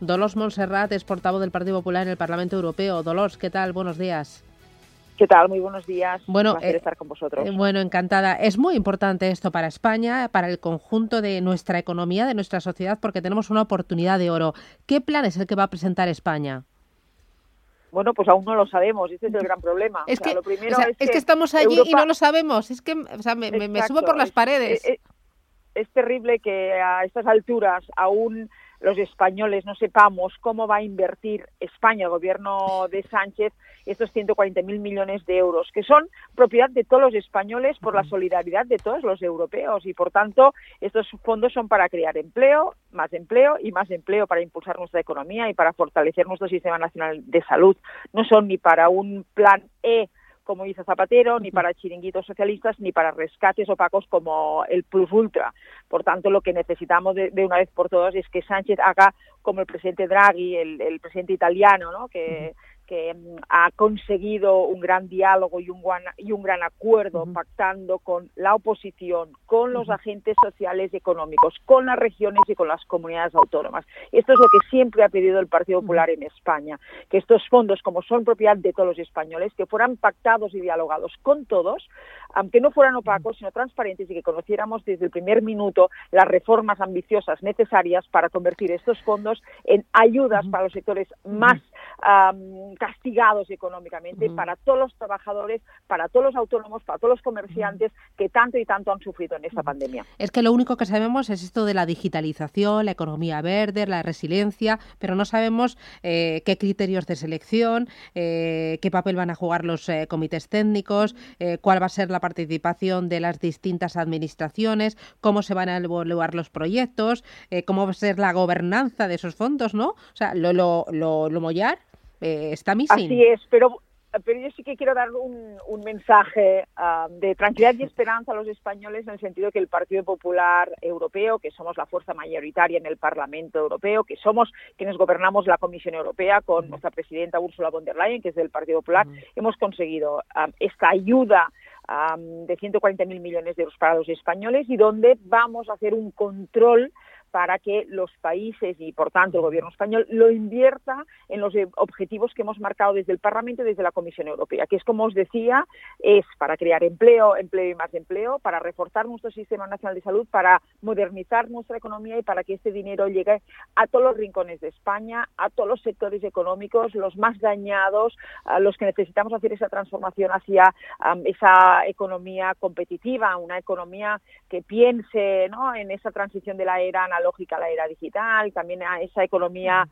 Dolores Montserrat es portavoz del Partido Popular en el Parlamento Europeo. Dolores, ¿qué tal? Buenos días. ¿Qué tal? Muy buenos días. Bueno, Un placer eh, estar con vosotros. Eh, Bueno, encantada. Es muy importante esto para España, para el conjunto de nuestra economía, de nuestra sociedad, porque tenemos una oportunidad de oro. ¿Qué plan es el que va a presentar España? Bueno, pues aún no lo sabemos. Este es el gran problema. Es, O sea, que, lo primero o sea, es, es que estamos allí y no lo sabemos. Es que o sea, me, subo por las es- paredes. Es, es terrible que a estas alturas aún los españoles no sepamos cómo va a invertir España, el gobierno de Sánchez, estos 140.000 millones de euros, que son propiedad de todos los españoles por la solidaridad de todos los europeos. Y, por tanto, estos fondos son para crear empleo, más empleo y más empleo para impulsar nuestra economía y para fortalecer nuestro sistema nacional de salud. No son ni para un plan E como dice Zapatero, ni para chiringuitos socialistas, ni para rescates opacos como el Plus Ultra. Por tanto, lo que necesitamos de, de una vez por todas es que Sánchez haga como el presidente Draghi, el, el presidente italiano, ¿no? que, que mm, ha conseguido un gran diálogo y un, y un gran acuerdo pactando con la oposición, con los agentes sociales y económicos, con las regiones y con las comunidades autónomas. Esto es lo que siempre ha pedido el Partido Popular en España, que estos fondos, como son propiedad de todos los españoles, que fueran pactados y dialogados con todos, aunque no fueran opacos, sino transparentes y que conociéramos desde el primer minuto las reformas ambiciosas necesarias para convertir estos fondos en ayudas para los sectores más castigados económicamente, para todos los trabajadores, para todos los autónomos, para todos los comerciantes que tanto y tanto han sufrido en esta pandemia. Es que lo único que sabemos es esto de la digitalización, la economía verde, la resiliencia, pero no sabemos eh, qué criterios de selección, eh, qué papel van a jugar los eh, comités técnicos, cuál va a ser la participación de las distintas administraciones, cómo se van a evaluar los proyectos, cómo va a ser la gobernanza de esos fondos, ¿no? O sea, lo, lo, lo, lo mollar eh, está missing. Así es, pero, pero yo sí que quiero dar un, un mensaje ah, de tranquilidad y esperanza a los españoles en el sentido que el Partido Popular Europeo, que somos la fuerza mayoritaria en el Parlamento Europeo, que somos quienes gobernamos la Comisión Europea con nuestra presidenta Ursula von der Leyen, que es del Partido Popular, hemos conseguido ah, esta ayuda ah, de 140.000 millones de euros para los españoles y donde vamos a hacer un control para que los países y, por tanto, el gobierno español lo invierta en los eh, objetivos que hemos marcado desde el Parlamento y desde la Comisión Europea, que es, como os decía, es para crear empleo, empleo y más empleo, para reforzar nuestro sistema nacional de salud, para modernizar nuestra economía y para que este dinero llegue a todos los rincones de España, a todos los sectores económicos, los más dañados, a los que necesitamos hacer esa transformación hacia esa economía competitiva, una economía que piense en esa transición de la era analógica a la era digital, también a esa economía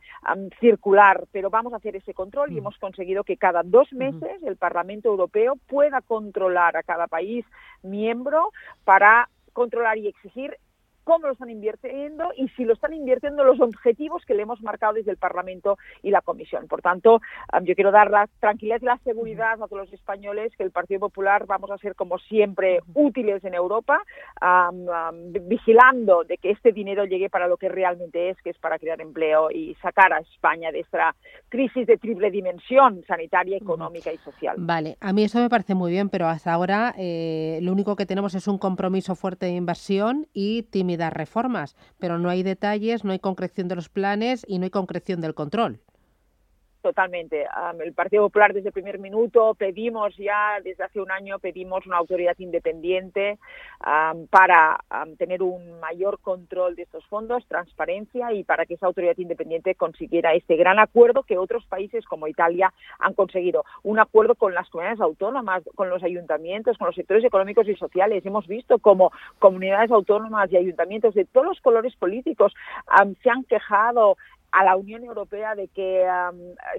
circular, pero vamos a hacer ese control y hemos conseguido que cada dos meses el Parlamento Europeo pueda controlar a cada país miembro para controlar y exigir cómo lo están invirtiendo y si lo están invirtiendo los objetivos que le hemos marcado desde el Parlamento y la Comisión. Por tanto, yo quiero dar la tranquilidad y la seguridad a todos los españoles que el Partido Popular vamos a ser como siempre útiles en Europa, um, um, vigilando de que este dinero llegue para lo que realmente es, que es para crear empleo y sacar a España de esta crisis de triple dimensión sanitaria, económica y social. Vale, a mí eso me parece muy bien, pero hasta ahora eh, lo único que tenemos es un compromiso fuerte de inversión y tímidas reformas, pero no hay detalles, no hay concreción de los planes y no hay concreción del control. Totalmente. El Partido Popular desde el primer minuto pedimos ya, desde hace un año, pedimos una autoridad independiente para tener un mayor control de estos fondos, transparencia y para que esa autoridad independiente consiguiera este gran acuerdo que otros países como Italia han conseguido. Un acuerdo con las comunidades autónomas, con los ayuntamientos, con los sectores económicos y sociales. Hemos visto como comunidades autónomas y ayuntamientos de todos los colores políticos se han quejado a la Unión Europea de que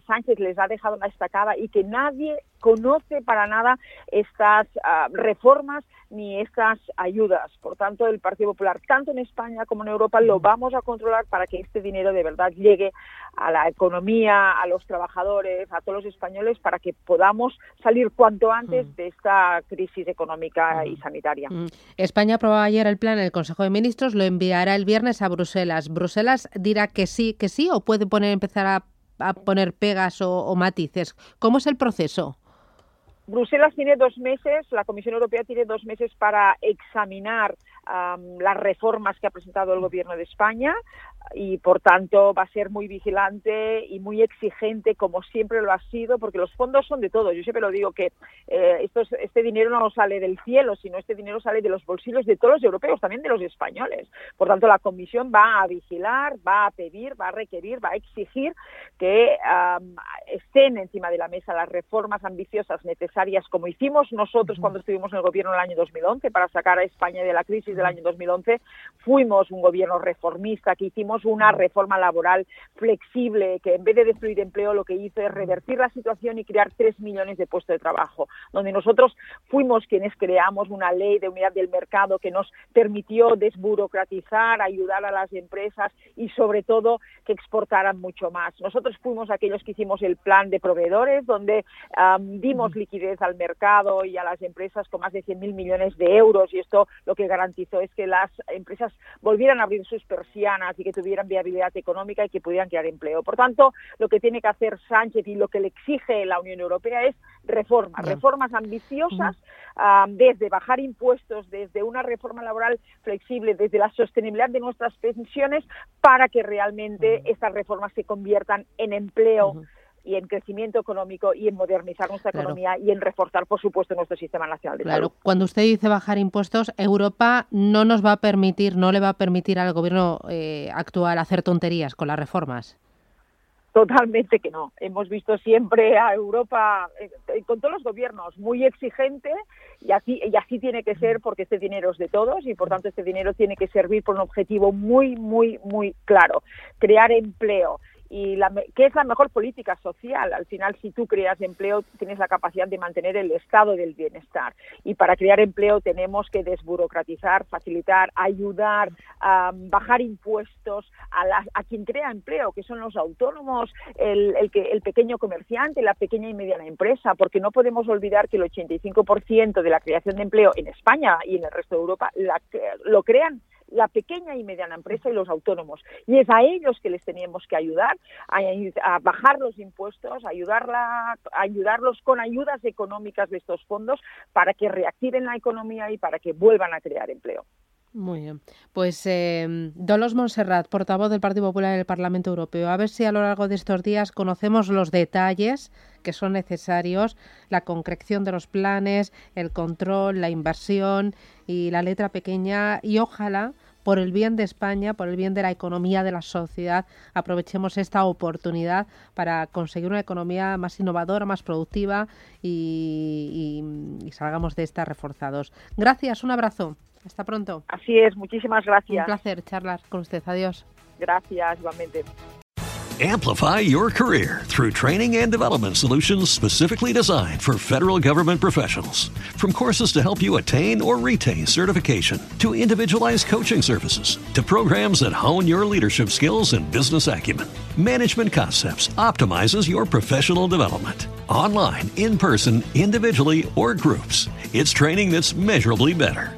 Sánchez les ha dejado una estacada y que nadie desconoce para nada estas ah, reformas ni estas ayudas. Por tanto, el Partido Popular, tanto en España como en Europa, lo vamos a controlar para que este dinero de verdad llegue a la economía, a los trabajadores, a todos los españoles, para que podamos salir cuanto antes de esta crisis económica y sanitaria. España aprobó ayer el plan en el Consejo de Ministros, lo enviará el viernes a Bruselas. ¿Bruselas dirá que sí, que sí o puede poner, empezar a, poner pegas o matices? ¿Cómo es el proceso? Bruselas tiene dos meses, la Comisión Europea tiene dos meses para examinar las reformas que ha presentado el Gobierno de España y, por tanto, va a ser muy vigilante y muy exigente, como siempre lo ha sido, porque los fondos son de todos. Yo siempre lo digo que eh, este dinero no sale del cielo, sino este dinero sale de los bolsillos de todos los europeos, también de los españoles. Por tanto, la Comisión va a vigilar, va a pedir, va a requerir, va a exigir que estén encima de la mesa las reformas ambiciosas necesarias, como hicimos nosotros cuando estuvimos en el Gobierno en el año 2011, para sacar a España de la crisis del año 2011, fuimos un gobierno reformista, que hicimos una reforma laboral flexible, que en vez de destruir empleo lo que hizo es revertir la situación y crear tres millones de puestos de trabajo, donde nosotros fuimos quienes creamos una ley de unidad del mercado que nos permitió desburocratizar, ayudar a las empresas y sobre todo que exportaran mucho más. Nosotros fuimos aquellos que hicimos el plan de proveedores, donde dimos liquidez al mercado y a las empresas con más de 100.000 millones de euros. Y esto lo que garantizó es que las empresas volvieran a abrir sus persianas y que tuvieran viabilidad económica y que pudieran crear empleo. Por tanto, lo que tiene que hacer Sánchez y lo que le exige la Unión Europea es reformas, reformas ambiciosas, ah, desde bajar impuestos, desde una reforma laboral flexible, desde la sostenibilidad de nuestras pensiones, para que realmente estas reformas se conviertan en empleo y en crecimiento económico y en modernizar nuestra economía y en reforzar, por supuesto, nuestro sistema nacional de claro. Cuando usted dice bajar impuestos, Europa no nos va a permitir, no le va a permitir al gobierno eh, actual hacer tonterías con las reformas. Totalmente que no. Hemos visto siempre a Europa, eh, con todos los gobiernos, muy exigente y así, y así tiene que ser porque este dinero es de todos y por tanto este dinero tiene que servir por un objetivo muy, muy, muy claro, crear empleo y la, qué es la mejor política social. Al final, si tú creas empleo, tienes la capacidad de mantener el estado del bienestar. Y para crear empleo tenemos que desburocratizar, facilitar, ayudar, bajar impuestos a, a quien crea empleo, que son los autónomos, el pequeño comerciante, la pequeña y mediana empresa, porque no podemos olvidar que el 85% de la creación de empleo en España y en el resto de Europa la, lo crean la pequeña y mediana empresa y los autónomos. Y es a ellos que les tenemos que ayudar a, bajar los impuestos, a, ayudarla, ayudarlos con ayudas económicas de estos fondos para que reactiven la economía y para que vuelvan a crear empleo. Muy bien. Pues eh, Dolos Monserrat, portavoz del Partido Popular en el Parlamento Europeo. A ver si a lo largo de estos días conocemos los detalles que son necesarios, la concreción de los planes, el control, la inversión y la letra pequeña y ojalá por el bien de España, por el bien de la economía de la sociedad, aprovechemos esta oportunidad para conseguir una economía más innovadora, más productiva y, y salgamos de esta reforzados. Gracias, un abrazo. Hasta pronto. Así es, muchísimas gracias. Un placer charlar con usted. Adiós. Gracias, igualmente. Amplify your career through training and development solutions specifically designed for federal government professionals. From courses to help you attain or retain certification, to individualized coaching services, to programs that hone your leadership skills and business acumen, Management Concepts optimizes your professional development. Online, in person, individually, or groups, it's training that's measurably better.